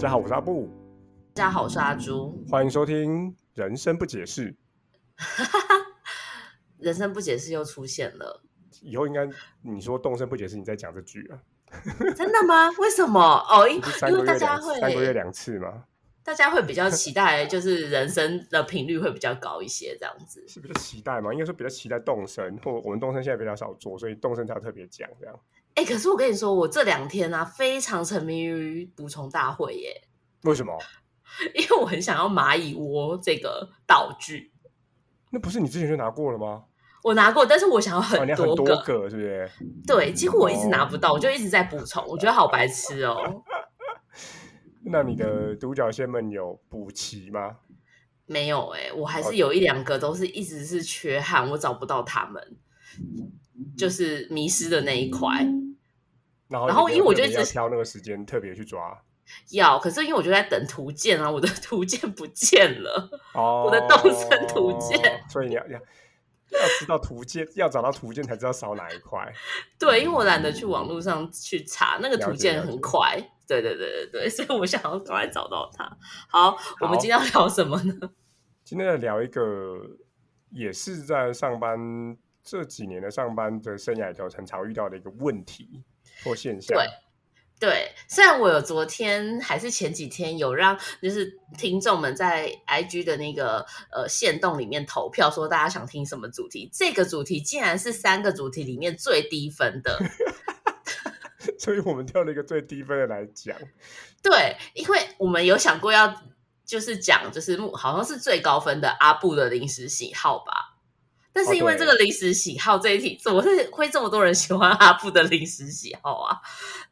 大家好，我是阿布，大家好，我是阿朱。欢迎收听《人生不解释》。人生不解释又出现了，以后应该你说动身不解释，你再讲这句啊？真的吗？为什么？哦，因因为大家会三个月两次吗？大家会比较期待，就是人生的频率会比较高一些，这样子是比较期待吗？应该说比较期待动身，或我们动身现在比较少做，所以动身才特别讲这样。哎，可是我跟你说，我这两天啊，非常沉迷于补充大会耶。为什么？因为我很想要蚂蚁窝这个道具。那不是你之前就拿过了吗？我拿过，但是我想要很多个，是不是？对，几乎我一直拿不到，我就一直在补充，我觉得好白痴哦。那你的独角仙们有补齐吗？没有哎，我还是有一两个都是一直是缺憾，我找不到他们，就是迷失的那一块。然后，然后因为我就一直挑那个时间特别去抓，要，可是因为我就在等图鉴啊，我的 图鉴不见了，哦，我的动身图鉴，所以你要要要知道图鉴，要找到图鉴才知道少哪一块。对，因为我懒得去网络上去查，那个图鉴很快。对对对对对，所以我想要赶快找到它。好，我们今天要聊什么呢？今天要聊一个，也是在上班这几年的上班的生涯里头很常遇到的一个问题。或现象，对对，虽然我有昨天还是前几天有让就是听众们在 IG 的那个呃线动里面投票，说大家想听什么主题，这个主题竟然是三个主题里面最低分的，所以我们挑了一个最低分的来讲。对，因为我们有想过要就是讲，就是好像是最高分的阿布的临时喜好吧。但是因为这个临时喜好这一题，怎么会会这么多人喜欢阿布的临时喜好啊？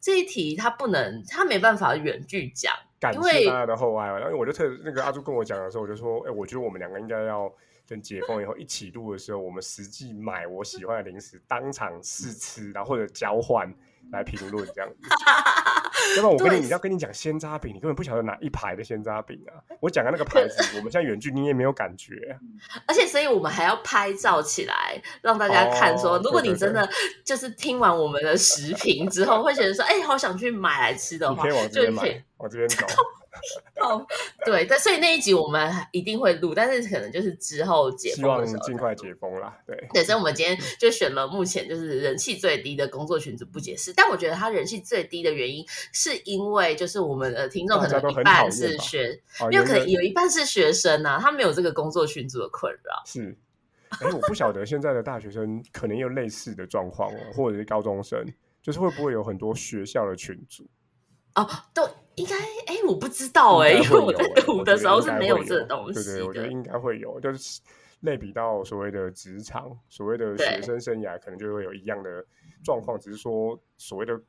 这一题他不能，他没办法远距讲。感谢大家的厚爱，然后我就特那个阿朱跟我讲的时候，我就说，哎，我觉得我们两个应该要等解封以后一起录的时候，我们实际买我喜欢的零食，当场试吃，然后或者交换。来评论这样子，要不然我跟你，你要跟你讲鲜渣饼，你根本不晓得哪一排的鲜渣饼啊！我讲的那个牌子，我们现在远距你也没有感觉。而且，所以我们还要拍照起来让大家看，说如果你真的就是听完我们的食评之后，会觉得说，哎，好想去买来吃的话，可以往这边买，往这边走。哦，对，但所以那一集我们一定会录，但是可能就是之后解封的时候，尽快解封啦。对，对，所以我们今天就选了目前就是人气最低的工作群组不解释，但我觉得他人气最低的原因，是因为就是我们的听众可能一半是学，因为可能有一半是学生啊，他没有这个工作群组的困扰。是，哎，我不晓得现在的大学生可能有类似的状况哦，或者是高中生，就是会不会有很多学校的群组？哦，都应该哎，我不知道哎，因为我在读的时候是没有这东西。对对，我觉得应该会有，就是类比到所谓的职场，所谓的学生生涯，可能就会有一样的状况，只是说所谓的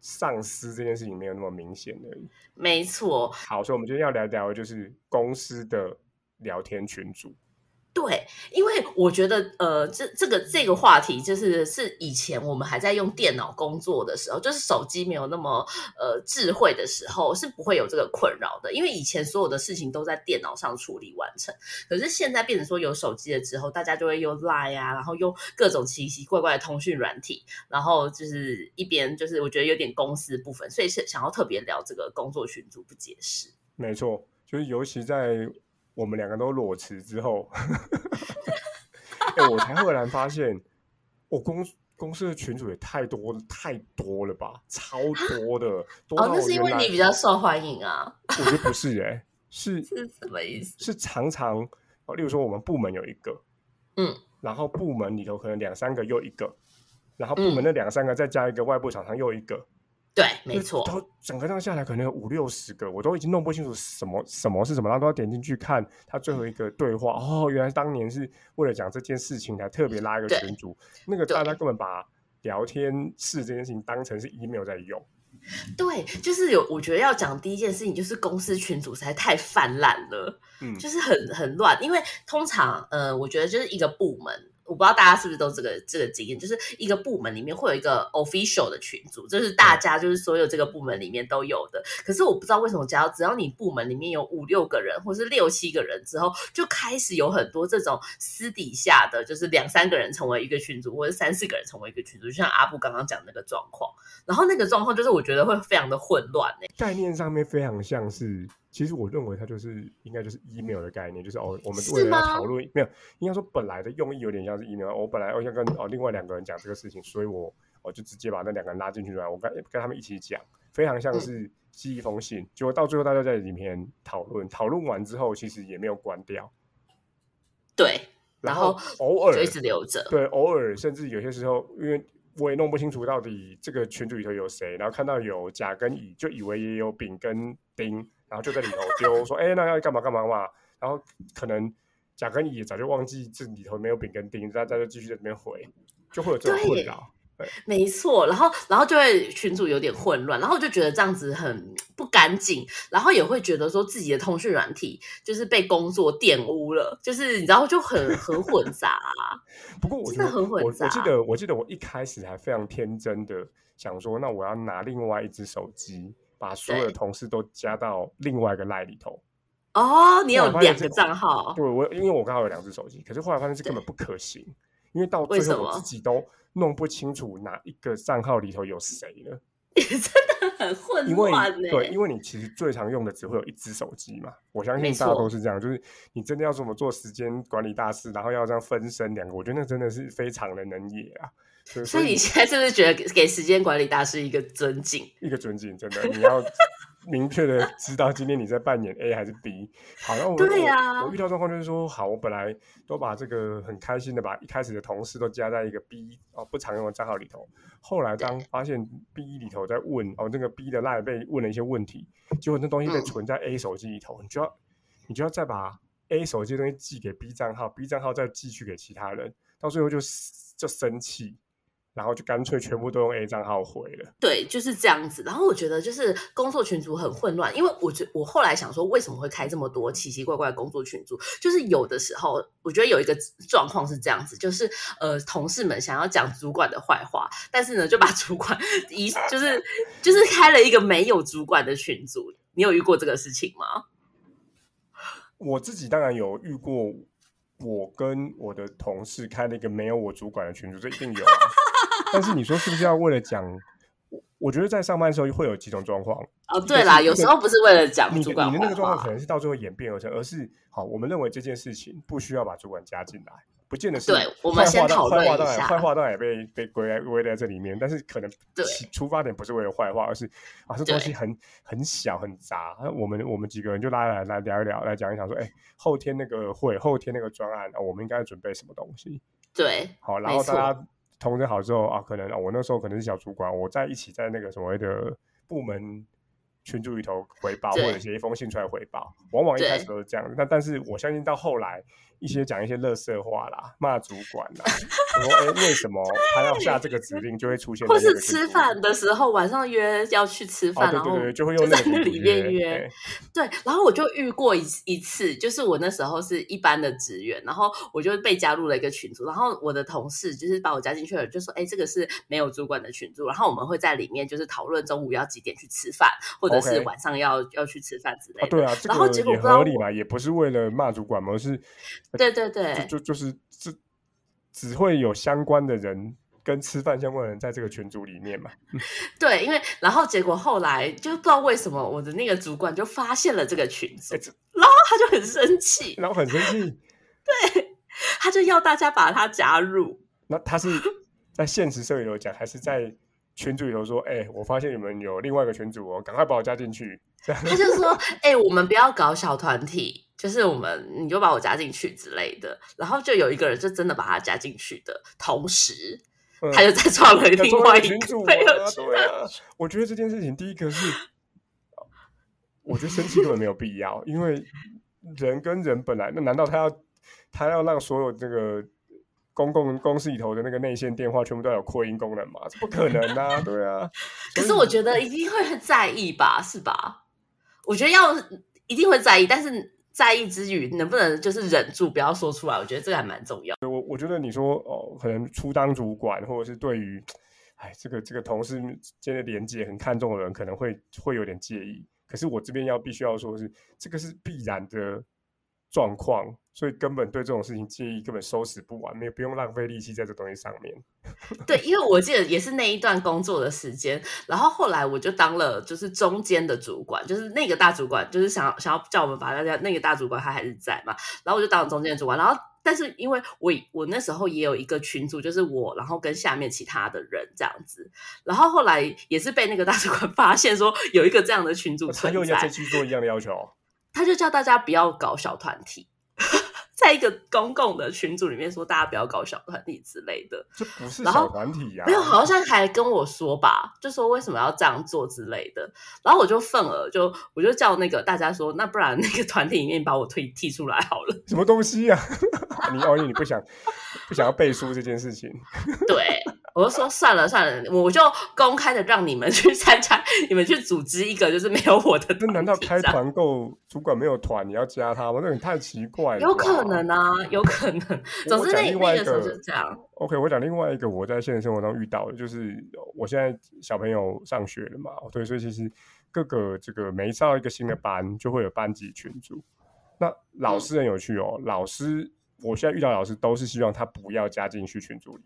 上司这件事情没有那么明显而已。没错。好，所以我们今天要聊聊就是公司的聊天群组。对，因为我觉得，呃，这这个这个话题，就是是以前我们还在用电脑工作的时候，就是手机没有那么呃智慧的时候，是不会有这个困扰的。因为以前所有的事情都在电脑上处理完成，可是现在变成说有手机了之后，大家就会用 Line 啊，然后用各种奇奇怪怪的通讯软体，然后就是一边就是我觉得有点公司部分，所以是想要特别聊这个工作群组不解释。没错，就是尤其在。我们两个都裸辞之后，我才赫然发现，我公公司的群主也太多太多了吧，超多的。哦，那是因为你比较受欢迎啊？我觉得不是哎，是是什么意思？是常常哦，例如说我们部门有一个，嗯，然后部门里头可能两三个又一个，然后部门那两三个再加一个外部厂商又一个。对，没错，都整个这样下来可能有五六十个，我都已经弄不清楚什么什么是什么，然后都要点进去看他最后一个对话。哦，原来当年是为了讲这件事情才特别拉一个群组，那个大家根本把聊天室这件事情当成是 email 在用。对，就是有，我觉得要讲第一件事情就是公司群组实在太泛滥了，嗯，就是很很乱，因为通常呃，我觉得就是一个部门。我不知道大家是不是都这个这个经验，就是一个部门里面会有一个 official 的群组，就是大家就是所有这个部门里面都有的。可是我不知道为什么，只要只要你部门里面有五六个人，或是六七个人之后，就开始有很多这种私底下的，就是两三个人成为一个群组，或者三四个人成为一个群组，就像阿布刚刚讲那个状况。然后那个状况就是我觉得会非常的混乱呢。概念上面非常像是。其实我认为它就是应该就是 email 的概念，就是哦，我们为了要讨论，没有应该说本来的用意有点像是 email。我本来我想跟哦另外两个人讲这个事情，所以我我就直接把那两个人拉进去来，我跟跟他们一起讲，非常像是寄一封信。结果到最后大家在里面讨论，讨论完之后其实也没有关掉。对，然后偶尔就一直留着。对，偶尔甚至有些时候，因为我也弄不清楚到底这个群组里头有谁，然后看到有甲跟乙，就以为也有丙跟丁。然后就在里头丢说，哎，那要干嘛干嘛嘛？然后可能甲跟乙早就忘记这里头没有丙跟丁，大家就继续在这边回，就会有这种困扰。对，没错。然后，然后就会群主有点混乱，然后就觉得这样子很不干净，然后也会觉得说自己的通讯软体就是被工作玷污了，就是你知道就很很混杂。不过我真的很混杂。我记得，我记得我一开始还非常天真的想说，那我要拿另外一只手机。把所有的同事都加到另外一个赖里头。哦，你有两个账号？对，我因为我刚好有两只手机，可是后来发现这根本不可行，因为到最后我自己都弄不清楚哪一个账号里头有谁了。真的很混乱呢。对，因为你其实最常用的只会有一只手机嘛。我相信大家都是这样，就是你真的要怎么做时间管理大师，然后要这样分身两个，我觉得那真的是非常的能野啊。所以你现在是不是觉得给时间管理大师一个尊敬？一个尊敬，真的，你要明确的知道今天你在扮演 A 还是 B。好，那我对呀，我遇到状况就是说，好，我本来都把这个很开心的把一开始的同事都加在一个 B 哦不常用的账号里头，后来当发现 B 里头在问哦那个 B 的 line 被问了一些问题，结果那东西被存在 A 手机里头，你就要你就要再把 A 手机的东西寄给 B 账号，B 账号再寄去给其他人，到最后就就生气。然后就干脆全部都用 A 账号回了。对，就是这样子。然后我觉得就是工作群组很混乱，因为我觉我后来想说，为什么会开这么多奇奇怪怪的工作群组？就是有的时候，我觉得有一个状况是这样子，就是呃，同事们想要讲主管的坏话，但是呢，就把主管 一就是就是开了一个没有主管的群组。你有遇过这个事情吗？我自己当然有遇过，我跟我的同事开了一个没有我主管的群组，这一定有。但是你说是不是要为了讲？我我觉得在上班的时候会有几种状况。哦，对啦，有时候不是为了讲主管，你的那个状况可能是到最后演变而成，而是好，我们认为这件事情不需要把主管加进来，不见得是。对，我们先讨论一下。坏话当然也被被归归在这里面，但是可能出发点不是为了坏话，而是啊，这东西很很小很杂。我们我们几个人就拉来来聊一聊，来讲一讲说，哎，后天那个会，后天那个专案，我们应该准备什么东西？对，好，然后大家。通知好之后啊，可能我那时候可能是小主管，我在一起在那个所谓的部门群组里头回报，或者写一封信出来回报，往往一开始都是这样。那但是我相信到后来。一些讲一些乐色话啦，骂主管啦，说哎为什么 他要下这个指令，就会出现。或是吃饭的时候，晚上约要去吃饭，然后就会用那个里面约。对，然后我就遇过一一次，就是我那时候是一般的职员，然后我就被加入了一个群组，然后我的同事就是把我加进去了，就说哎这个是没有主管的群组，然后我们会在里面就是讨论中午要几点去吃饭，或者是晚上要要去吃饭之类的。对啊，然后结果合理嘛，也不是为了骂主管嘛，而是。对对对，就就就是只只会有相关的人跟吃饭相关的人在这个群组里面嘛。对，因为然后结果后来就不知道为什么我的那个主管就发现了这个群组，然后他就很生气，然后很生气，对，他就要大家把他加入。那他是 在现实社会有讲，还是在群主里头说？哎，我发现你们有另外一个群主哦，赶快把我加进去。他就说：哎，我们不要搞小团体。就是我们，你就把我加进去之类的，然后就有一个人就真的把他加进去的同时，他就再创了另外一个群对啊，我觉得这件事情，第一个是，我觉得生气根本没有必要，因为人跟人本来，那难道他要他要让所有这个公共公司里头的那个内线电话全部都有扩音功能嘛？这不可能啊！对啊，可是我觉得一定会在意吧，是吧？我觉得要一定会在意，但是。在意之余，能不能就是忍住不要说出来？我觉得这个还蛮重要。我我觉得你说哦，可能初当主管，或者是对于哎这个这个同事间的连接很看重的人，可能会会有点介意。可是我这边要必须要说是，这个是必然的状况，所以根本对这种事情介意，根本收拾不完，没有不用浪费力气在这东西上面。对，因为我记得也是那一段工作的时间，然后后来我就当了就是中间的主管，就是那个大主管就是想想要叫我们把大家那个大主管他还是在嘛，然后我就当了中间的主管，然后但是因为我我那时候也有一个群组，就是我然后跟下面其他的人这样子，然后后来也是被那个大主管发现说有一个这样的群组存在，再去做一样的要求，他就叫大家不要搞小团体。在一个公共的群组里面说，大家不要搞小团体之类的，这不是小团体呀。没有，好像还跟我说吧，就说为什么要这样做之类的。然后我就愤而就我就叫那个大家说，那不然那个团体里面把我推踢出来好了。什么东西呀？你奥利，你不想不想要背书这件事情？对。我就说算了算了，我就公开的让你们去参加，你们去组织一个就是没有我的。那难道开团购主管没有团，你要加他吗？那你太奇怪了。有可能啊，有可能。总之那那个时候就这样。OK，我讲另外一个我在现实生活中遇到的，就是我现在小朋友上学了嘛，对，所以其实各个这个每上一个新的班，就会有班级群组。那老师很有趣哦，老师我现在遇到老师都是希望他不要加进去群组里。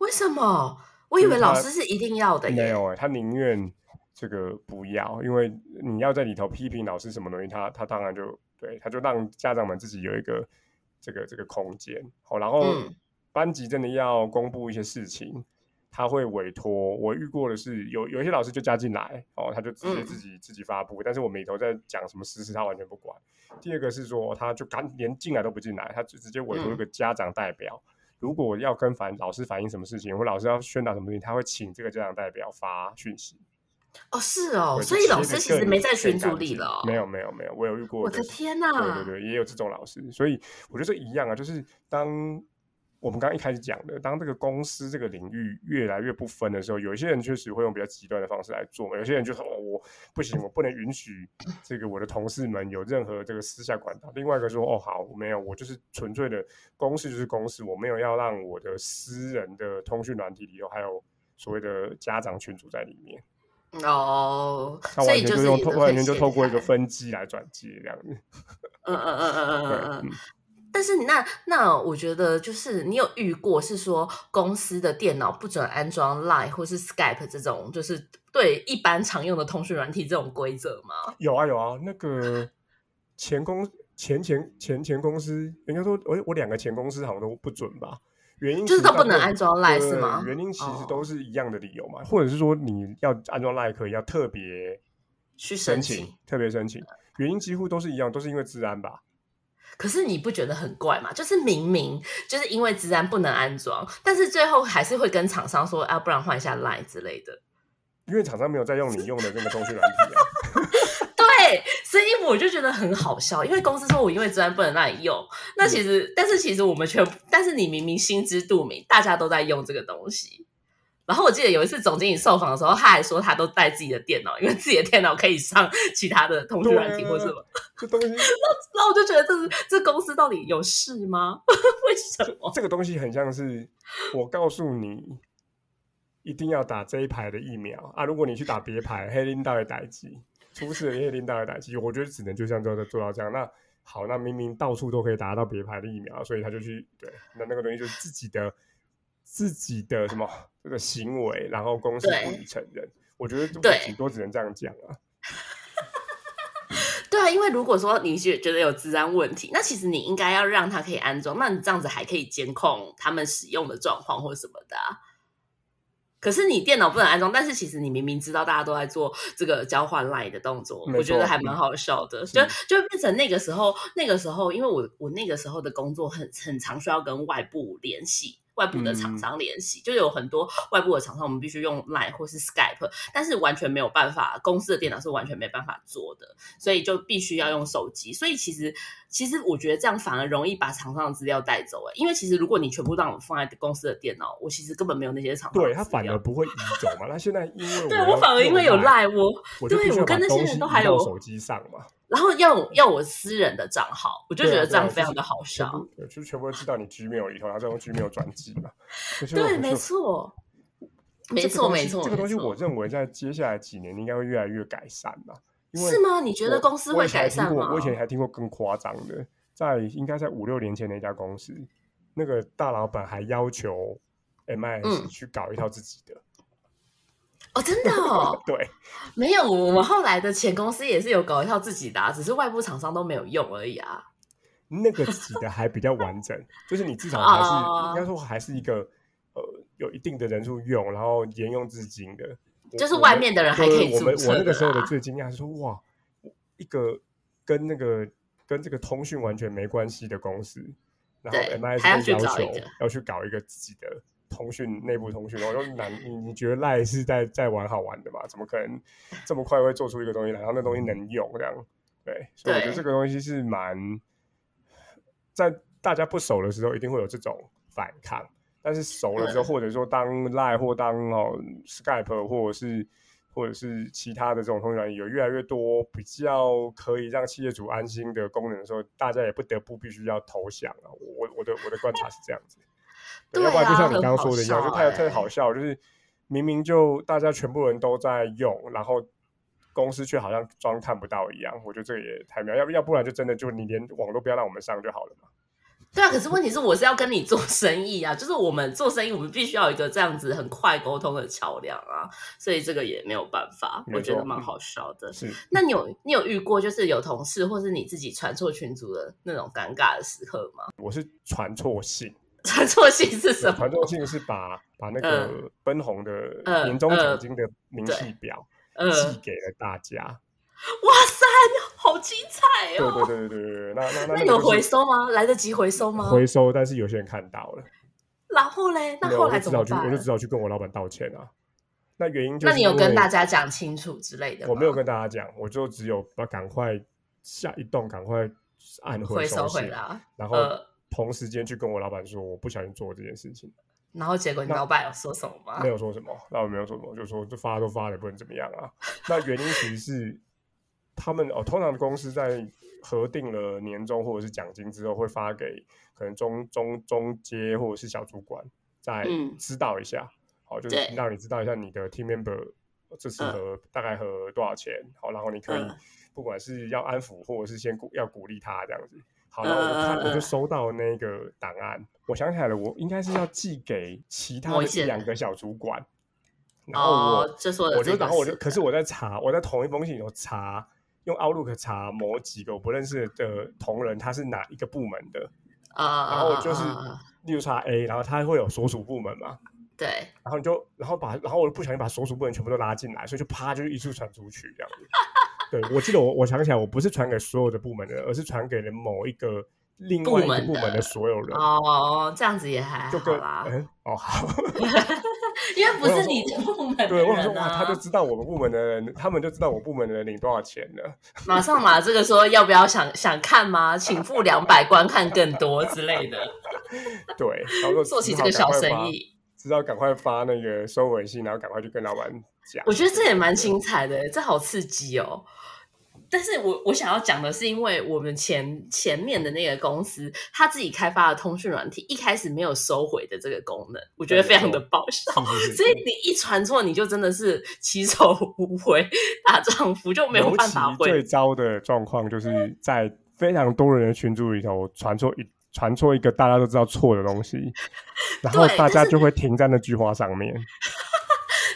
为什么？我以为老师是一定要的。没有哎，他宁愿这个不要，因为你要在里头批评老师什么东西，他他当然就对，他就让家长们自己有一个这个这个空间。好，然后班级真的要公布一些事情，他会委托。我遇过的是有有一些老师就加进来，哦，他就直接自己自己发布，但是我里头在讲什么事实，他完全不管。第二个是说，他就赶连进来都不进来，他就直接委托一个家长代表。如果要跟反老师反映什么事情，或老师要宣导什么东西，他会请这个家长代表发讯息。哦，是哦，所以老师其实没在群组里了。没有，没有，没有，我有遇过。我的天哪！对对对，也有这种老师，所以我觉得这一样啊，就是当。我们刚刚一开始讲的，当这个公司这个领域越来越不分的时候，有一些人确实会用比较极端的方式来做嘛。有些人就说：“哦，我不行，我不能允许这个我的同事们有任何这个私下管道。”另外一个说：“哦，好，没有，我就是纯粹的公事就是公事，我没有要让我的私人的通讯软体里头还有所谓的家长群组在里面。”哦，他完全就用完全就透过一个分机来转接这样子。嗯嗯嗯嗯嗯嗯嗯。但是那那我觉得就是你有遇过是说公司的电脑不准安装 Line 或是 Skype 这种就是对一般常用的通讯软体这种规则吗？有啊有啊，那个前公前前前前公司人家说我我两个前公司好像都不准吧？原因就是都不能安装 Line 是吗？原因其实都是一样的理由嘛，或者是说你要安装 Line 可以要特别去申请特别申请，原因几乎都是一样，都是因为治安吧。可是你不觉得很怪吗？就是明明就是因为自然不能安装，但是最后还是会跟厂商说啊，不然换一下 Line 之类的。因为厂商没有在用你用的那个通讯软体啊。对，所以我就觉得很好笑，因为公司说我因为自然不能让你用，那其实但是其实我们全，但是你明明心知肚明，大家都在用这个东西。然后我记得有一次总经理受访的时候，他还说他都带自己的电脑，因为自己的电脑可以上其他的通讯软体或什么。这东西，那那我就觉得这是这公司到底有事吗？为什么？这个东西很像是我告诉你一定要打这一排的疫苗啊！如果你去打别排，黑林大的打击出事了，黑林大的打击，我觉得只能就像做到做到这样。那好，那明明到处都可以打到别排的疫苗，所以他就去对，那那个东西就是自己的。自己的什么这个行为，然后公司不予承认，我觉得顶多只能这样讲啊。对啊，因为如果说你觉觉得有治安问题，那其实你应该要让他可以安装，那你这样子还可以监控他们使用的状况或什么的。可是你电脑不能安装，但是其实你明明知道大家都在做这个交换 line 的动作，我觉得还蛮好笑的。就就变成那个时候，那个时候，因为我我那个时候的工作很很常需要跟外部联系。外部的厂商联系，就有很多外部的厂商，我们必须用 Line 或是 Skype，但是完全没有办法，公司的电脑是完全没办法做的，所以就必须要用手机。所以其实，其实我觉得这样反而容易把厂商的资料带走。哎，因为其实如果你全部让我放在公司的电脑，我其实根本没有那些厂商。对他反而不会移走嘛？那现在因为 对我反而因为有 Line，我我对我跟那些人都还有手机上嘛。然后要要我私人的账号，我就觉得这样非常的好笑。对，就全部都知道你 Gmail 里头，然后再用 Gmail 转寄嘛。对，没错，没错，没错。这个东西，我认为在接下来几年应该会越来越改善嘛。是吗？你觉得公司会改善吗？我以前还听过更夸张的，在应该在五六年前那家公司，那个大老板还要求 MIS 去搞一套自己的。哦，真的哦，对，没有，我们后来的前公司也是有搞一套自己的，只是外部厂商都没有用而已啊。那个自己的还比较完整，就是你至少还是应该说还是一个呃有一定的人数用，然后沿用至今的。就是外面的人还可以我们我那个时候的最惊讶是说，哇，一个跟那个跟这个通讯完全没关系的公司，然后 M I S 要求要去搞一个自己的通讯内部通讯，我说难，你你觉得赖是在在玩好玩的嘛？怎么可能这么快会做出一个东西来，然后那东西能用这样？对，所以我觉得这个东西是蛮在大家不熟的时候，一定会有这种反抗。但是熟了之后，或者说当 Line 或当哦 Skype 或者是或者是其他的这种通讯软件有越来越多比较可以让企业主安心的功能的时候，大家也不得不必须要投降啊。我我的我的观察是这样子，要不然就像你刚刚说的一样，就太太好笑，就是明明就大家全部人都在用，然后公司却好像装看不到一样。我觉得这个也太妙，要要不然就真的就你连网都不要让我们上就好了嘛。对啊，可是问题是我是要跟你做生意啊，就是我们做生意，我们必须要有一个这样子很快沟通的桥梁啊，所以这个也没有办法，我觉得蛮好笑的。是，那你有你有遇过就是有同事或是你自己传错群组的那种尴尬的时刻吗？我是传错信，传错信是什么？传错信是把把那个分红的年终奖金的明细表寄给了大家。哇塞，好精彩哦！对对对对对对，那那那有回收吗？来得及回收吗？回收，但是有些人看到了。然后嘞，那后来怎么办？我就只好去跟我老板道歉啊。那原因就是，那你有跟大家讲清楚之类的？我没有跟大家讲，我就只有把赶快下一栋，赶快按回收回来，然后同时间去跟我老板说，我不小心做这件事情。然后结果你老板有说什么吗？没有说什么，那我没有说什么，就说就发都发了，不能怎么样啊。那原因其实是。他们哦，通常公司在核定了年终或者是奖金之后，会发给可能中中中阶或者是小主管，再知道一下，好，就是让你知道一下你的 team member 这次和大概和多少钱，好，然后你可以不管是要安抚或者是先鼓要鼓励他这样子，好，然后我看我就收到那个档案，我想起来了，我应该是要寄给其他的两个小主管，然后我我就然后我就可是我在查，我在同一封信里头查。用 Outlook 查某几个我不认识的同仁，他是哪一个部门的啊？然后就是，例如查 A，然后他会有所属部门嘛？对。然后你就，然后把，然后我不小心把所属部门全部都拉进来，所以就啪，就一处传出去这样子。对，我记得我我想起来，我不是传给所有的部门的，而是传给了某一个另外一个部门的所有人。哦，这样子也还好啦。哦，好。因为不是你的部门，对，我说哇，他就知道我们部门的人，他们就知道我部门的人领多少钱了。马上嘛这个说要不要想想看吗？请付两百观看更多之类的。对，然后做起这个小生意，知道赶快发那个收尾信，然后赶快去跟老板讲。我觉得这也蛮精彩的，这好刺激哦。但是我我想要讲的是，因为我们前前面的那个公司，他自己开发的通讯软体，一开始没有收回的这个功能，我觉得非常的爆笑。所以你一传错，你就真的是起手无 回，大丈夫就没有办法回。最糟的状况就是在非常多人的群组里头传错一传错一个大家都知道错的东西，然后大家就会停在那句话上面。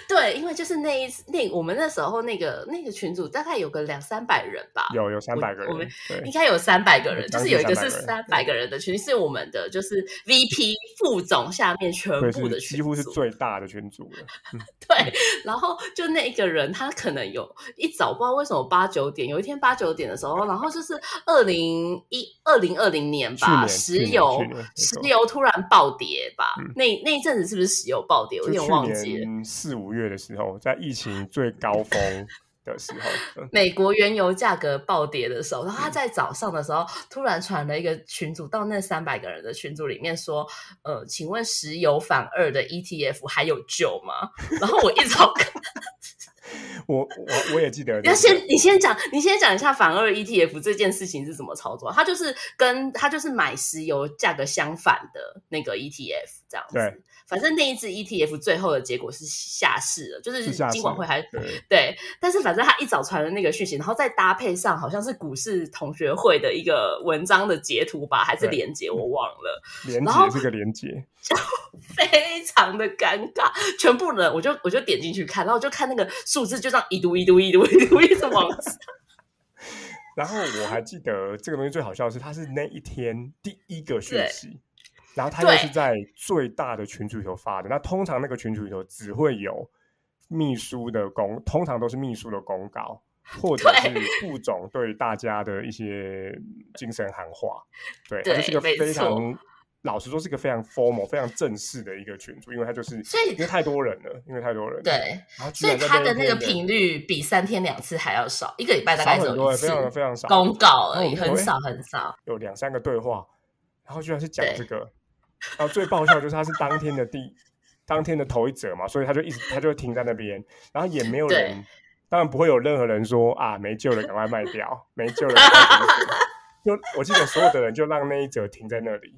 对，因为就是那一次，那我们那时候那个那个群组大概有个两三百人吧，有有三百个人，我们应该有三百个人，就是有一个是三百个人的群，是我们的就是 VP 副总下面全部的群，几乎是最大的群组了。对，然后就那一个人，他可能有一早不知道为什么八九点，有一天八九点的时候，然后就是二零一二零二零年吧，石油石油突然暴跌吧，那那一阵子是不是石油暴跌？我有点忘记了，四五月。的时候，在疫情最高峰的时候，美国原油价格暴跌的时候，然后他在早上的时候突然传了一个群组到那三百个人的群组里面说：“呃，请问石油反二的 ETF 还有救吗？”然后我一早，我我我也记得。要先你先讲，你先讲一下反二 ETF 这件事情是怎么操作？它就是跟它就是买石油价格相反的那个 ETF 这样子。对。反正那一只 ETF 最后的结果是下市了，就是金管会还对对，但是反正他一早传了那个讯息，然后再搭配上好像是股市同学会的一个文章的截图吧，还是连接我忘了，连接这个连接 就非常的尴尬，全部人我就我就点进去看，然后就看那个数字就这样一读一读一读一读一直往上，然后我还记得这个东西最好笑的是，它是那一天第一个讯息。然后他又是在最大的群组里头发的，那通常那个群组里头只会有秘书的公，通常都是秘书的公告，或者是副总对大家的一些精神喊话。对，这是个非常老实说，是一个非常 formal、非常正式的一个群组，因为他就是因为太多人了，因为太多人。对，所以他的那个频率比三天两次还要少，一个礼拜大概很多，非常非常少公告而已，很少很少，有两三个对话，然后居然是讲这个。然后最爆笑就是他是当天的第当天的头一折嘛，所以他就一直他就停在那边，然后也没有人，当然不会有任何人说啊没救了，赶快卖掉，没救了，就我记得所有的人就让那一折停在那里。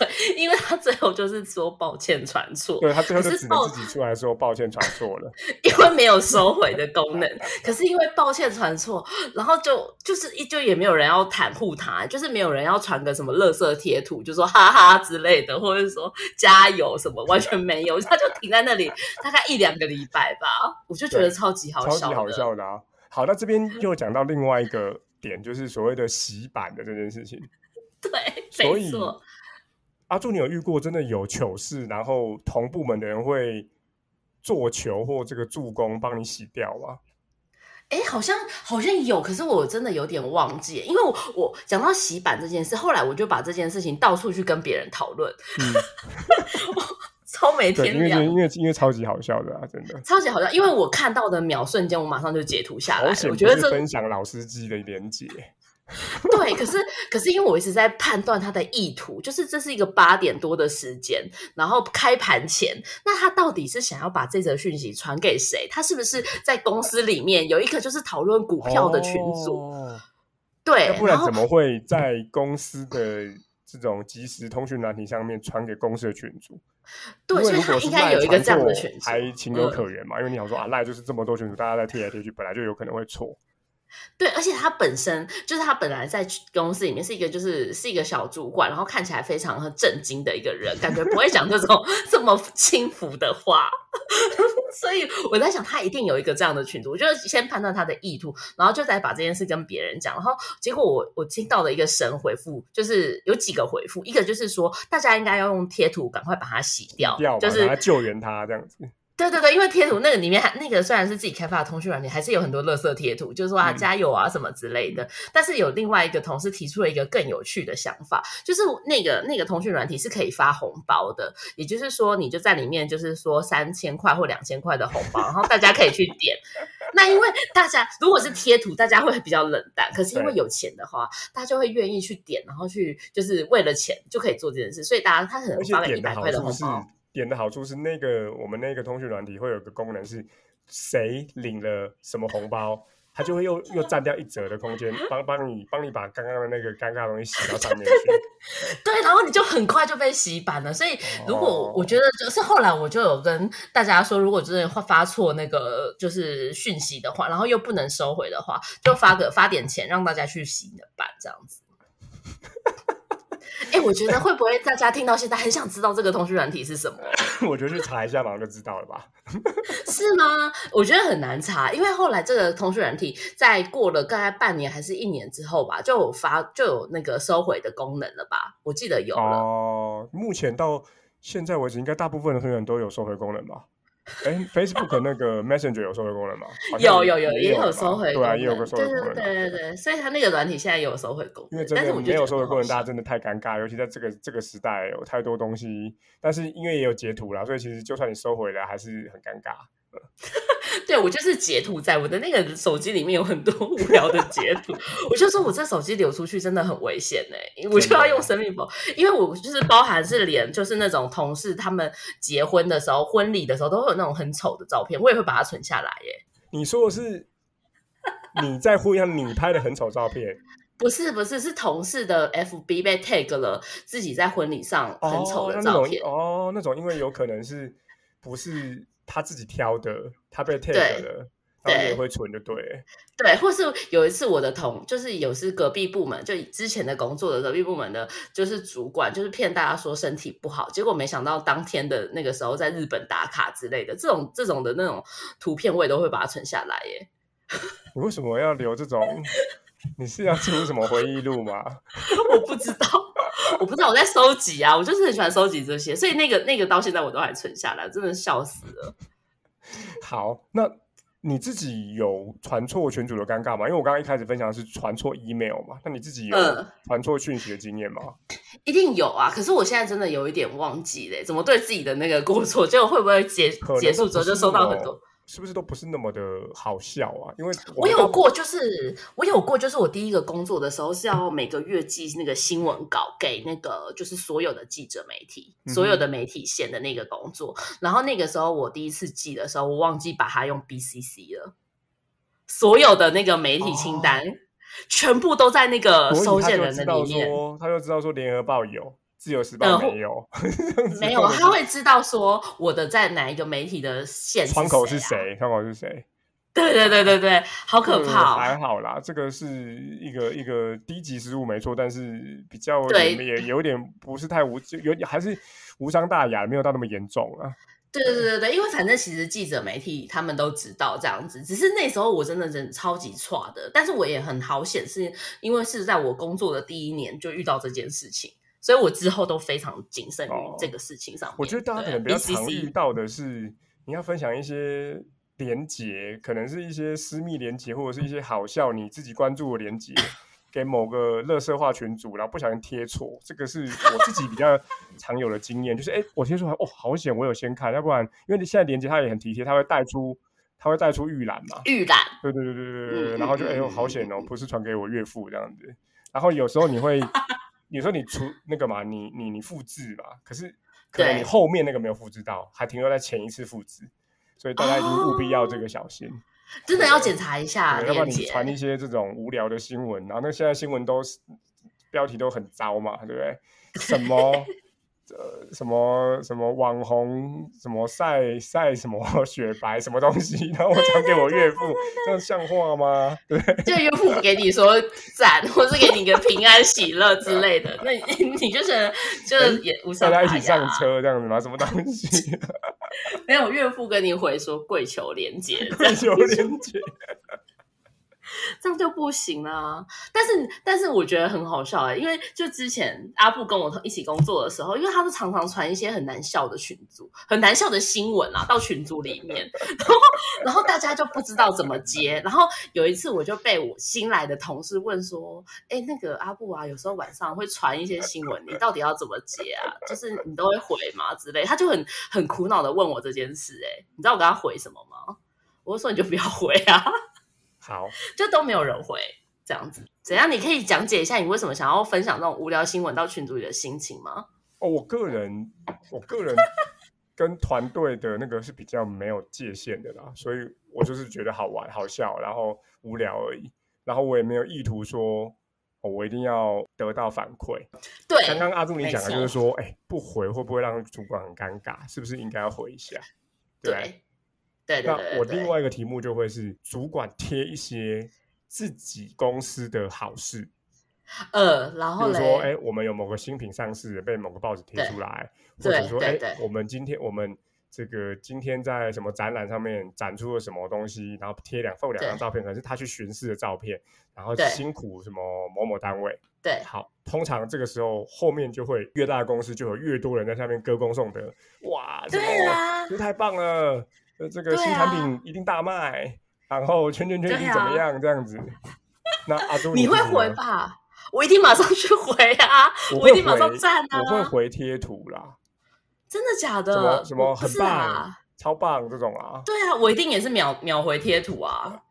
对，因为他最后就是说抱歉传错，对他最后就只能自己出来说抱歉传错了，因为没有收回的功能。可是因为抱歉传错，然后就就是一就也没有人要袒护他，就是没有人要传个什么乐色贴图，就说哈哈之类的，或者是说加油什么，完全没有，他就停在那里大概一两个礼拜吧。我就觉得超级好笑，超级好笑的啊！好，那这边 又讲到另外一个点，就是所谓的洗版的这件事情。对，所以。阿祝，你有遇过真的有糗事，然后同部门的人会做球或这个助攻帮你洗掉吗？哎，好像好像有，可是我真的有点忘记，因为我我讲到洗板这件事，后来我就把这件事情到处去跟别人讨论，超没天良，因为因为因为超级好笑的啊，真的超级好笑，因为我看到的秒瞬间，我马上就截图下来，我觉得这分享老司机的连接。对，可是可是因为我一直在判断他的意图，就是这是一个八点多的时间，然后开盘前，那他到底是想要把这则讯息传给谁？他是不是在公司里面有一个就是讨论股票的群组？对，不然怎么会在公司的这种即时通讯软体上面传给公司的群组？对，所以他应该有一个这样的群组，还情有可原嘛？因为你想说啊，赖就是这么多群组，大家在贴来贴去，本来就有可能会错。对，而且他本身就是他本来在公司里面是一个就是是一个小主管，然后看起来非常震惊的一个人，感觉不会讲这种 这么轻浮的话，所以我在想他一定有一个这样的群组，我就先判断他的意图，然后就再把这件事跟别人讲，然后结果我我听到的一个神回复就是有几个回复，一个就是说大家应该要用贴图赶快把它洗掉，就是救援他这样子。对对对，因为贴图那个里面还那个虽然是自己开发的通讯软件，还是有很多垃圾贴图，就是说啊加油啊什么之类的。但是有另外一个同事提出了一个更有趣的想法，就是那个那个通讯软体是可以发红包的，也就是说你就在里面就是说三千块或两千块的红包，然后大家可以去点。那因为大家如果是贴图，大家会比较冷淡，可是因为有钱的话，大家就会愿意去点，然后去就是为了钱就可以做这件事，所以大家他可能发了一百块的红包。点的好处是，那个我们那个通讯软体会有个功能，是谁领了什么红包，它就会又又占掉一折的空间，帮帮你帮你把刚刚的那个尴尬东西洗到上面去。对，然后你就很快就被洗版了。所以如果我觉得就是后来我就有跟大家说，如果真的发错那个就是讯息的话，然后又不能收回的话，就发个发点钱让大家去洗你的版，这样子。哎，我觉得会不会大家听到现在很想知道这个通讯软体是什么？我觉得去查一下马上就知道了吧？是吗？我觉得很难查，因为后来这个通讯软体在过了大概半年还是一年之后吧，就有发就有那个收回的功能了吧？我记得有了。哦，目前到现在为止，应该大部分的通讯都有收回功能吧？哎，Facebook 那个 Messenger 有收回功能吗？有有有，也有收回，对啊，也有个收回功能。对对对对，所以它那个软体现在也有收回功能。因为真的没有收回功能，大家真的太尴尬，尤其在这个这个时代，有太多东西。但是因为也有截图啦，所以其实就算你收回了，还是很尴尬。对，我就是截图在我的那个手机里面有很多无聊的截图，我就说我这手机流出去真的很危险哎，我就要用生命保，因为我就是包含是连就是那种同事他们结婚的时候、婚礼的时候都会有那种很丑的照片，我也会把它存下来耶。你说的是你在婚礼上你拍的很丑照片，不是不是是同事的 FB 被 tag 了，自己在婚礼上很丑的照片。哦，那种因为有可能是不是他自己挑的，他被 tag 对了，然后也对会存就对。对，或是有一次我的同，就是有是隔壁部门，就之前的工作的隔壁部门的，就是主管，就是骗大家说身体不好，结果没想到当天的那个时候在日本打卡之类的，这种这种的那种图片，我也都会把它存下来耶。你为什么要留这种？你是要出什么回忆录吗？我不知道，我不知道我在收集啊，我就是很喜欢收集这些，所以那个那个到现在我都还存下来，真的笑死了。好，那你自己有传错群主的尴尬吗？因为我刚刚一开始分享的是传错 email 嘛，那你自己有嗯传错讯息的经验吗？一定有啊，可是我现在真的有一点忘记嘞，怎么对自己的那个过错，结果会不会结结束之后就收到很多是不是都不是那么的好笑啊？因为我有过，就是我有过，就是我第一个工作的时候是要每个月寄那个新闻稿给那个就是所有的记者媒体，嗯所有的媒体线的那个工作。然后那个时候我第一次寄的时候，我忘记把它用 BCC 了，所有的那个媒体清单、全部都在那个收件人的里面。他就知道说联合报有，自由时报嗯没有，没有，他会知道说我的在哪一个媒体的线窗口是谁窗口是谁。对对对对对，好可呃怕、哦！还好啦，这个是一个一个低级失误没错，但是比较对也也有点不是太无，就有点还是无伤大雅，没有到那么严重啊。对对对对对，因为反正其实记者媒体他们都知道这样子，只是那时候我真的真的超级差的，但是我也很好显示，因为是在我工作的第一年就遇到这件事情，所以我之后都非常谨慎于哦这个事情上面。我觉得大家可能比较常遇到的是，你要分享一些连结，可能是一些私密连结，或者是一些好笑你自己关注的连结，给某个乐色化群组，然后不小心贴错，这个是我自己比较常有的经验，就是哎，诶我贴错来，哦，好险，我有先看，要不然因为你现在连接它也很体贴，它会带出它会带出预览嘛，预览，对对对对对对然后就哎呦好险哦，不是传给我岳父这样子。然后有时候你会，有时候你出那个嘛，你你你复制嘛，可是可能你后面那个没有复制到，还停留在前一次复制，所以大家一定务必要这个小心，真的要检查一下要不然。你传一些这种无聊的新闻，然后那现在新闻都是标题都很糟嘛，对不对？什么？呃，什么什么网红，什么晒晒什么 雪白什么东西，然后我传给我岳父，这样像话吗？对？就岳父给你说赞，或是给你个平安喜乐之类的，那你你就觉得就也无伤大大家一起上雅。车这样子吗？什么东西？没有岳父跟你回说跪求连接，跪求连接？这样就不行啦。但是，但是我觉得很好笑哎、因为就之前阿布跟我一起工作的时候，因为他是常常传一些很难笑的群组、很难笑的新闻啊到群组里面，然后然后大家就不知道怎么接。然后有一次我就被我新来的同事问说：“哎，那个阿布啊，有时候晚上会传一些新闻，你到底要怎么接啊？就是你都会回吗？之类。”他就很很苦恼的问我这件事、哎，你知道我跟他回什么吗？我就说你就不要回啊。好，就都没有人回，这样子。怎样？你可以讲解一下你为什么想要分享那种无聊新闻到群组里的心情吗？哦，我个人，我个人 跟团队的那个是比较没有界限的啦，所以我就是觉得好玩、好笑，然后无聊而已。然后我也没有意图说，哦、我一定要得到反馈。对，刚刚阿朱你讲的就是说，哎，不回会不会让主管很尴尬？是不是应该要回一下？对对。对对对那我另外一个题目就会是主管贴一些自己公司的好事，呃，然比后如说，哎、我们有某个新品上市被某个报纸贴出来，或者对说，哎、我们今天我们这个今天在什么展览上面展出了什么东西，然后贴两份两张照片，可能是他去巡视的照片，然后辛苦什么某某单位。对好，通常这个时候后面就会越大的公司就有越多人在下面歌功颂德，哇，什对么啊，这太棒了，呃，这个新产啊品一定大卖，然后圈圈圈一定怎么啊样、这样子。那阿朱你会回？吧？我一定马上去回啊！我一定马上回赞啊！我会回贴图啦，真的假什的？么什么我不是很棒、啊，超棒这种啊。对啊，我一定也是秒秒回贴图啊。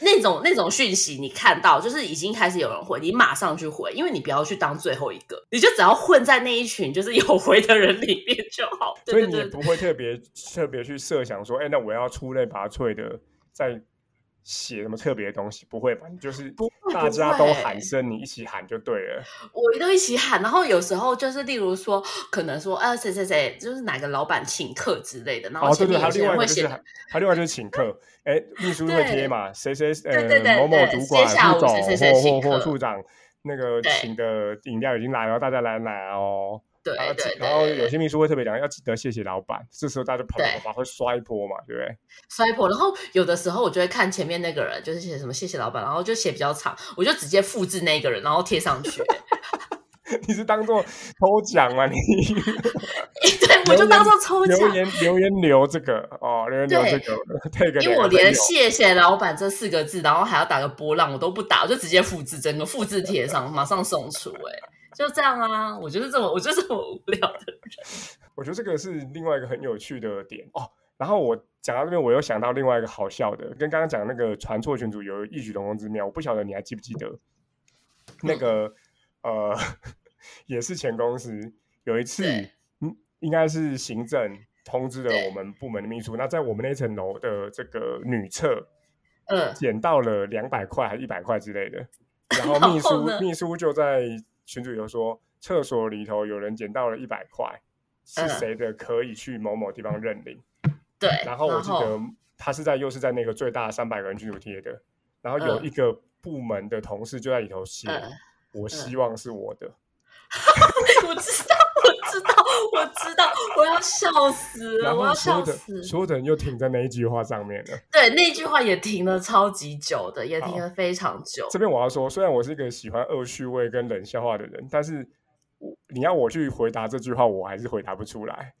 那种那种讯息，你看到就是已经开始有人回，你马上去回，因为你不要去当最后一个，你就只要混在那一群就是有回的人里面就好。对所以你也不会特别特别去设想说，哎、那我要出类拔萃的在写什么特别的东西，不会吧？你就是大家都喊声，你一起喊就对了。我都一起喊，然后有时候就是例如说，可能说，啊，谁谁谁，就是哪个老板请客之类的，然后哦，对对，前面有些还有另外人会写一个就是还还有另外就是请客，哎，秘书会贴嘛，谁谁呃某某主管、副总或或或处长那个对请的饮料已经来了，大家来拿哦。对然后对对然后有些秘书会特别讲要记得谢谢老板，这时候大家就啪啪对啪啪会摔一波嘛，对不对？摔破，然后有的时候我就会看前面那个人，就是写什么谢谢老板，然后就写比较长，我就直接复制那个人，然后贴上去。你是当做抽奖吗？你 对，我就当做抽奖留。言留言留这个哦，留言留这个，这个 因为我连谢谢老板这四个字，然后还要打个波浪，我都不打，我就直接复制，整个复制贴上，马上送出、哎，就这样啊！我就是这么，我就是这么无聊的人。我觉得这个是另外一个很有趣的点哦。然后我讲到这边，我又想到另外一个好笑的，跟刚刚讲那个传错群组有异曲同工之妙。我不晓得你还记不记得那个呃，也是前公司有一次，嗯，应该是行政通知了我们部门的秘书，那在我们那层楼的这个女厕嗯，捡到了两百块还是一百块之类的，然后秘书后秘书就在群主有说，厕所里头有人捡到了一百块，是嗯谁的可以去某某地方认领。对。然后我记得他是在又是在那个最大三百个人群主贴的，然后有嗯一个部门的同事就在里头写，嗯我希望是我的。我知道，我知道，我知道，我要笑死我要笑死。所有的人又停在那一句话上面了。对，那句话也停了超级久的，也停了非常久。这边我要说，虽然我是一个喜欢恶趣味跟冷笑话的人，但是我你要我去回答这句话，我还是回答不出来。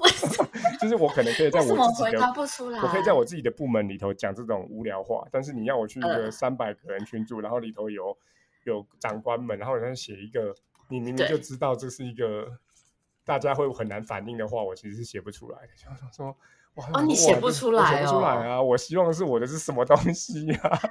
为什么？就是我可能可以在我自己回答的，不出来？我可以在我自己的部门里头讲这种无聊话，但是你要我去一个嗯三百个人群组，然后里头有有长官们，然后人家写一个你明明就知道这是一个大家会很难反应的话，我其实是写不出来的。就想说。哇哦你哇写不出来、哦写不出来哦啊！我希望是我的是什么东西啊？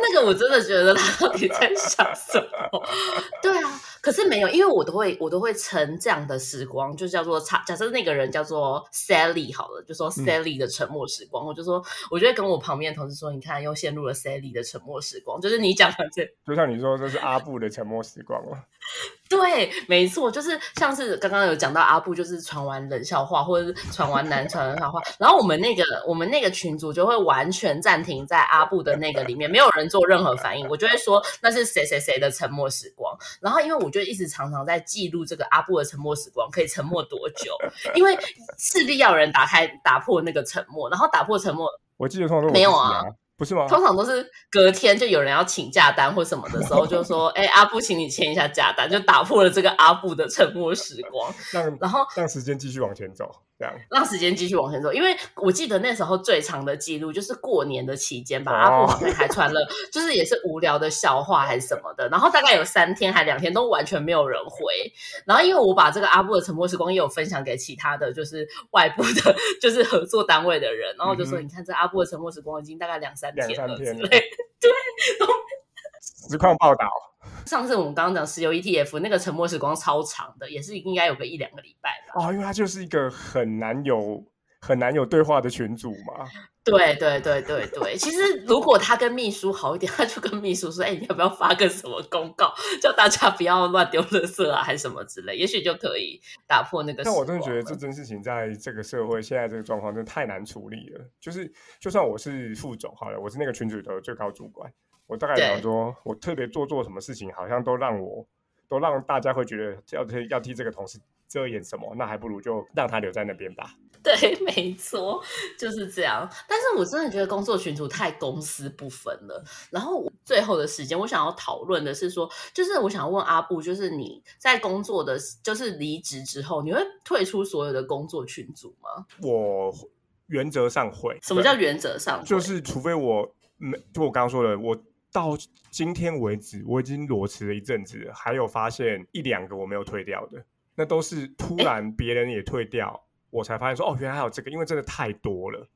那个我真的觉得他到底在想什么？对啊，可是没有，因为我都会我都会称这样的时光就叫做假。假设那个人叫做 Sally 好了，就说 Sally 的沉默时光，我就说，我就会跟我旁边的同事说，你看又陷入了 Sally 的沉默时光，就是你讲的这。就像你说，这是阿布的沉默时光了。对，没错，就是像是刚刚有讲到阿布，就是传完冷笑话，或者是传完男传冷笑话，然后我们那个我们那个群组就会完全暂停在阿布的那个里面，没有人做任何反应，我就会说那是谁谁谁的沉默时光。然后因为我就一直常常在记录这个阿布的沉默时光可以沉默多久，因为势必要有人打开打破那个沉默，然后打破沉默我记得通常都没有啊啊，不是吗？通常都是隔天就有人要请假单或什么的时候，就说：“哎、阿布，请你签一下假单。”就打破了这个阿布的沉默时光，让然后让时间继续往前走，这样。让时间继续往前走。因为我记得那时候最长的记录就是过年的期间吧，阿布好像还传了，就是也是无聊的笑话还是什么的，然后大概有三天还两天都完全没有人回。然后因为我把这个阿布的沉默时光也有分享给其他的就是外部的，就是合作单位的人，然后我就说：“嗯你看这阿布的沉默时光已经大概两三天了之三天了类。”实况报道，上次我们刚刚讲石油 ETF 那个沉默时光超长的，也是应该有个一两个礼拜吧。哦，因为它就是一个很难有很难有对话的群组嘛。对对对对对，其实如果他跟秘书好一点，他就跟秘书说：“哎，你要不要发个什么公告，叫大家不要乱丢垃圾啊，还是什么之类，也许就可以打破那个。”但我真的觉得这件事情在这个社会现在这个状况真的太难处理了。就是就算我是副总好了，我是那个群组的最高主管，我大概对想说，我特别做做什么事情，好像都让我都让大家会觉得要替要替这个同事遮掩什么，那还不如就让他留在那边吧。对，没错，就是这样。但是我真的觉得工作群组太公私不分了。然后我最后的时间，我想要讨论的是说，就是我想要问阿布，就是你在工作的，就是离职之后，你会退出所有的工作群组吗？我原则上会。什么叫原则上？就是除非我没，就我刚刚说的，我到今天为止，我已经裸辞了一阵子了，还有发现一两个我没有退掉的，那都是突然别人也退掉，我才发现说哦，原来还有这个，因为真的太多了，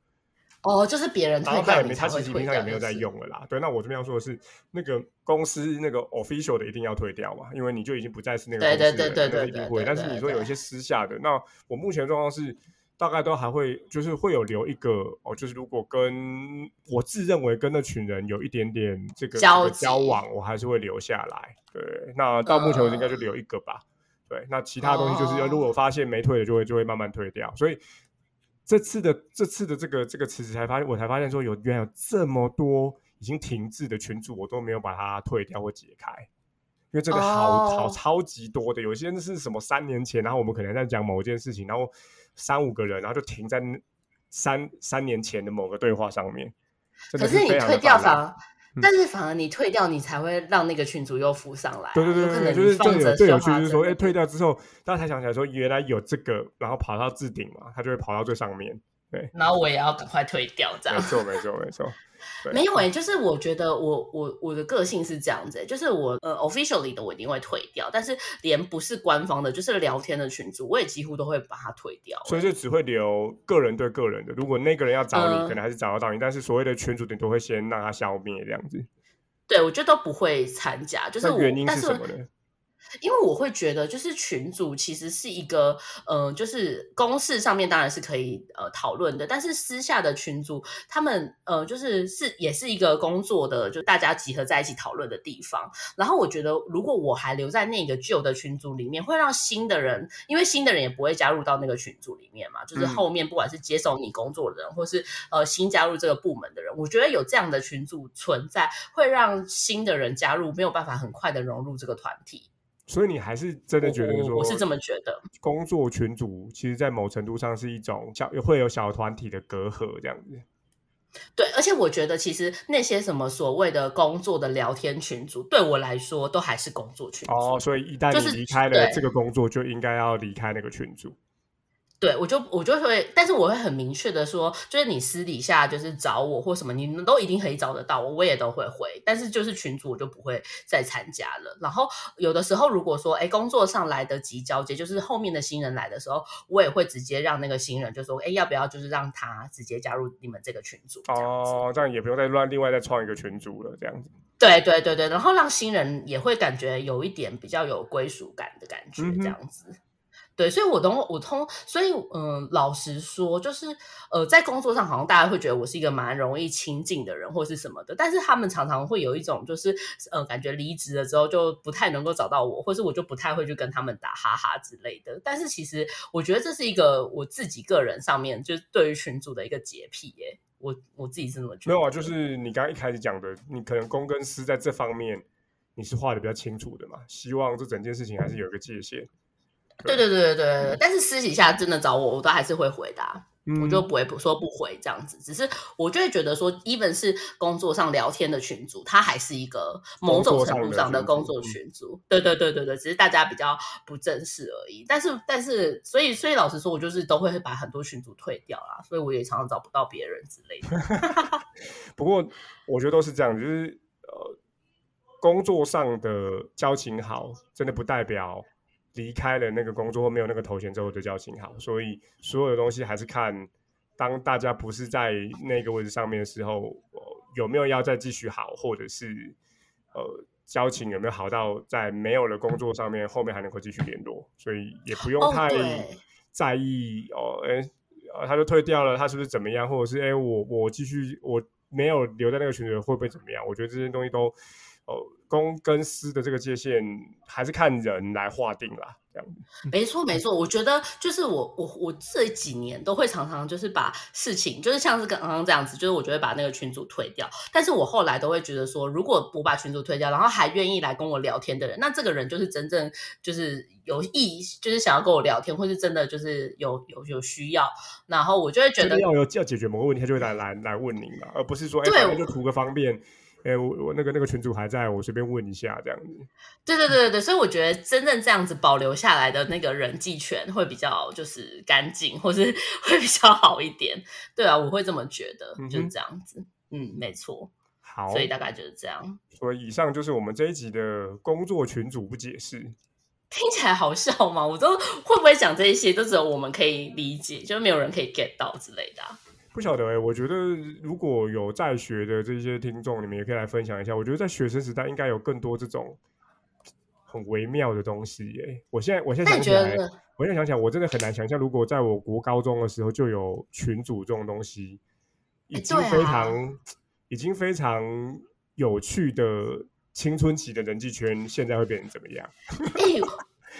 哦，就是别人然退掉，后他也没他你才会退其实平常也没有在用了啦。对，那我这边要说的是，那个公司那个 official 的一定要退掉嘛，因为你就已经不再是那个对公司的人对对对那个一定会。对对对但是你说有一些私下的，那我目前的状况是。大概都还会就是会有留一个哦，就是如果跟我自认为跟那群人有一点点这个交交往，我还是会留下来。对，那到目前为止应该就留一个吧。对，那其他东西就是要如果发现没退的，就会就会慢慢退掉。所以这次的这次的这个这个辞职才发现，我才发现说有原来有这么多已经停滞的群主，我都没有把它退掉或解开，因为这个好好超级多的，有些是什么三年前，然后我们可能在讲某一件事情，然后三五个人，然后就停在三三年前的某个对话上面。可是你退掉反。但是反而你退掉，你才会让那个群主又浮上来。对对对对，就是最有最有趣，就是说，哎，退掉之后，大家才想起来说，原来有这个，然后跑到置顶嘛，他就会跑到最上面。对，然后我也要赶快退掉，这样。没错，没错，没错。没有诶，就是我觉得我我我的个性是这样子，就是我呃 officially 的我一定会退掉，但是连不是官方的，就是聊天的群组，我也几乎都会把它退掉。所以就只会留个人对个人的，如果那个人要找你，可能还是找得到你，但是所谓的群主，你都会先让他消灭这样子。对，我觉得都不会参加，就是原因是什么呢？因为我会觉得，就是群组其实是一个，呃，就是公事上面当然是可以呃讨论的，但是私下的群组，他们呃就是是也是一个工作的，就大家集合在一起讨论的地方。然后我觉得，如果我还留在那个旧的群组里面，会让新的人，因为新的人也不会加入到那个群组里面嘛，就是后面不管是接手你工作的人，或是呃新加入这个部门的人，我觉得有这样的群组存在，会让新的人加入没有办法很快的融入这个团体。所以你还是真的觉得说，我是这么觉得。工作群组其实，在某程度上是一种小会有小团体的隔阂这样子。对，而且我觉得其实那些什么所谓的工作的聊天群组，对我来说都还是工作群组。哦，所以一旦你离开了这个工作，就应该要离开那个群组。对，我就我就会，但是我会很明确的说，就是你私底下就是找我或什么，你们都一定可以找得到我，我也都会回。但是就是群主我就不会再参加了。然后有的时候如果说，哎，工作上来得及交接，就是后面的新人来的时候，我也会直接让那个新人就说，哎，要不要就是让他直接加入你们这个群组？哦，这样也不用再乱另外再创一个群组了，这样子。对对对对，然后让新人也会感觉有一点比较有归属感的感觉，这样子。对，所以我通我通，所以嗯，老实说，就是呃，在工作上好像大家会觉得我是一个蛮容易亲近的人，或是什么的，但是他们常常会有一种就是呃，感觉离职了之后就不太能够找到我，或是我就不太会去跟他们打哈哈之类的。但是其实我觉得这是一个我自己个人上面就是对于群主的一个洁癖耶，我我自己是这么觉得。没有啊，就是你刚刚一开始讲的，你可能公跟私在这方面你是画的比较清楚的嘛，希望这整件事情还是有一个界限。对对对对对，但是私底下真的找我，我都还是会回答，我就不会不说不回这样子。只是我就会觉得说，even 是工作上聊天的群组，它还是一个某种程度上的工作群组。对对对对对，只是大家比较不正式而已。但是但是，所以所以老实说，我就是都会把很多群组退掉啦，所以我也常常找不到别人之类的。不过我觉得都是这样，就是呃，工作上的交情好，真的不代表。离开了那个工作或没有那个头衔之后的交情好，所以所有的东西还是看当大家不是在那个位置上面的时候，有没有要再继续好，或者是呃交情有没有好到在没有了工作上面后面还能够继续联络，所以也不用太在意哦，哎，他就退掉了，他是不是怎么样，或者是哎我我继续我没有留在那个群里会不会怎么样？我觉得这些东西都哦。公跟私的这个界限还是看人来划定啦，这样。没错，没错。我觉得就是我我我这几年都会常常就是把事情，就是像是刚刚这样子，就是我觉得把那个群主退掉。但是我后来都会觉得说，如果我把群主退掉，然后还愿意来跟我聊天的人，那这个人就是真正就是有意，就是想要跟我聊天，或是真的就是有有有需要。然后我就会觉得要有要解决某个问题，他就会来来来问你嘛，而不是说哎，就图个方便。哎，我我那个那个群主还在我随便问一下这样子。对对对对对，所以我觉得真正这样子保留下来的那个人际圈会比较就是干净，或是会比较好一点。对啊，我会这么觉得，就是这样子。嗯，没错。好，所以大概就是这样。所以以上就是我们这一集的工作群主不解释。听起来好笑吗？我都会不会讲这些，都只有我们可以理解，就没有人可以 get 到之类的。不晓得哎，我觉得如果有在学的这些听众，你们也可以来分享一下。我觉得在学生时代应该有更多这种很微妙的东西耶。我现在我现在那想起来？我现在想起来，我真的很难想象，如果在我国高中的时候就有群组这种东西，已经非常、已经非常有趣的青春期的人际圈，现在会变成怎么样？哎、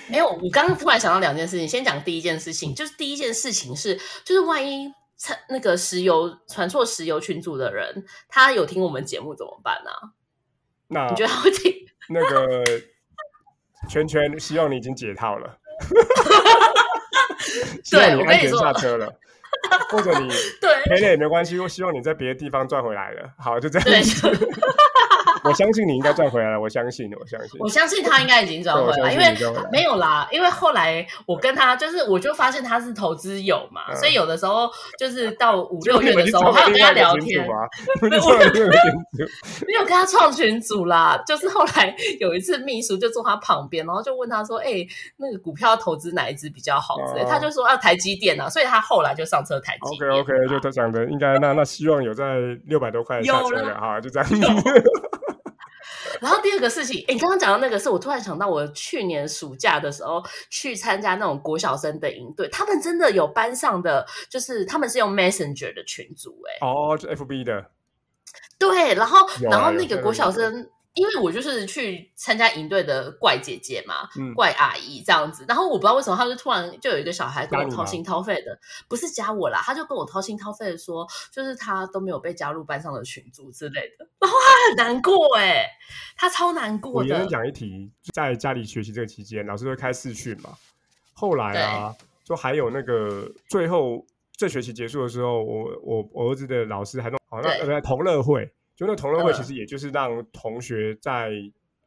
没有，我刚刚突然想到两件事情。先讲第一件事情，就是第一件事情是，就是万一传那个石油传错石油群组的人，他有听我们节目怎么办呢、那你觉得他会听？那个圈圈，希望你已经解套了，希望你安全下车了，或者你 对赔了也没关系，我希望你在别的地方赚回来了。好，就这样，子。我相信你应该赚回来了，我相信，我相信。我相信他应该已经转对我相回来，因为没有啦，因为后来我跟他就是，我就发现他是投资友嘛，嗯所以有的时候就是到五六就月的时候，我还有跟他聊天，没有跟他创群组啦。就是后来有一次秘书就坐他旁边，然后就问他说：“哎、那个股票投资哪一只比较好？”之类，哦他就说：“啊，台积电啊。”所以他后来就上车台积 OK OK，就他讲的应该那那希望有在六百多块下车了的哈，就这样。然后第二个事情，哎，你刚刚讲到那个是我突然想到，我去年暑假的时候去参加那种国小生的营队，他们真的有班上的，就是他们是用 Messenger 的群组，哎，哦，就 FB 的，对，然后啊然后那个国小生，因为我就是去参加营队的怪姐姐嘛，嗯，怪阿姨这样子，然后我不知道为什么，他就突然就有一个小孩跟我掏心掏肺的，不是加我啦，他就跟我掏心掏肺的说，就是他都没有被加入班上的群组之类的，然后他很难过哎，他超难过的我延伸，讲一题，在家里学习这个期间，老师会开视讯嘛。后来啊，就还有那个最后这学期结束的时候，我我我儿子的老师还弄好那对。呃同乐会，就那同乐会嗯其实也就是让同学在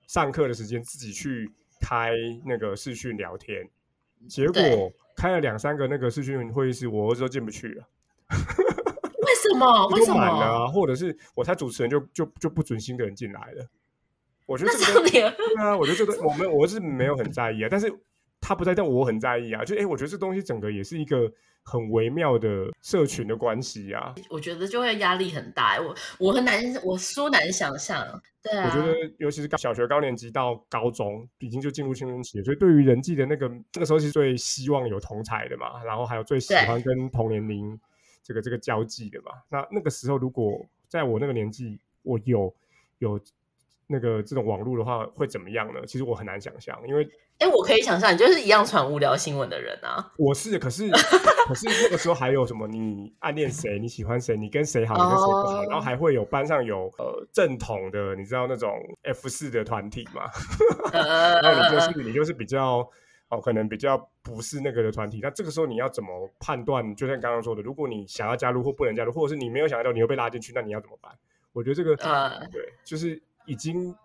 上课的时间自己去开那个视讯聊天，结果对开了两三个那个视讯会议室，我儿子都进不去了。为什么？为什么？满了啊，或者是我猜主持人就就就不准新的人进来了。我觉得那这个对啊，我觉得这个我们我是没有很在意啊，但是他不在，但我很在意啊。就哎、诶我觉得这东西整个也是一个很微妙的社群的关系啊。我觉得就会压力很大，我我很难，我说难想象。对啊，我觉得尤其是小学高年级到高中，已经就进入青春期了，所以对于人际的那个那个时候是最希望有同才的嘛，然后还有最喜欢跟同年龄这个这个交际的嘛。那那个时候如果在我那个年纪，我有有那个这种网络的话，会怎么样呢？其实我很难想象，因为哎，我可以想象，你就是一样传无聊新闻的人啊。我是，可是可是那个时候还有什么？你暗恋谁？你喜欢谁？你跟谁好？你跟谁不好？哦然后还会有班上有呃正统的，你知道那种 F 四的团体嘛？呃，然后你就是你就是比较哦，可能比较不是那个的团体。那这个时候你要怎么判断？就像刚刚说的，如果你想要加入或不能加入，或者是你没有想要加入，你又被拉进去，那你要怎么办？我觉得这个呃对，就是已经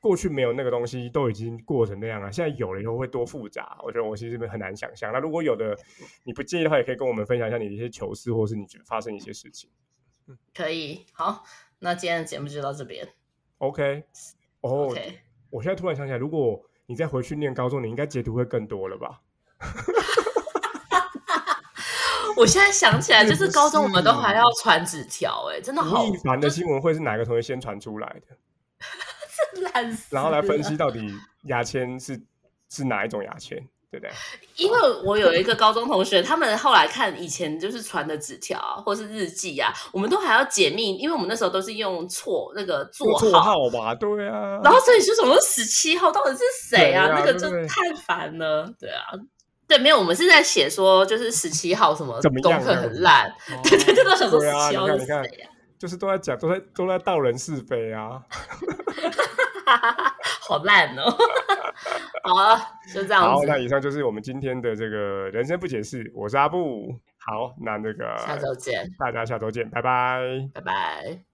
过去没有那个东西，都已经过成那样了。现在有了以后会多复杂，我觉得我其实很难想象。那如果有的你不介意的话，也可以跟我们分享一下你的一些糗事，或是你觉得发生一些事情。可以。好，那今天的节目就到这边。OK，哦我现在突然想起来，如果你再回去念高中，你应该截图会更多了吧？我现在想起来，就是高中我们都是还要传纸条，哎，真的好吴亦凡的新闻会是哪个同学先传出来的？烂死。然后来分析到底牙签是是哪一种牙签，对不对？因为我有一个高中同学，他们后来看以前就是传的纸条啊，或是日记啊，我们都还要解密，因为我们那时候都是用错那个座绰号吧，对啊。然后所以说什么十七号到底是谁啊？啊那个就太烦了，对啊。对，没有，我们是在写说，就是十七号什么功课很烂，哦对对对，都想说对啊，十七号是谁，啊？就是都在讲，都在都在道人是非啊。好烂哦！好了，就这样好，那以上就是我们今天的这个人生不解释，我是阿布。好，那那个下周见，大家下周见，拜拜。拜拜。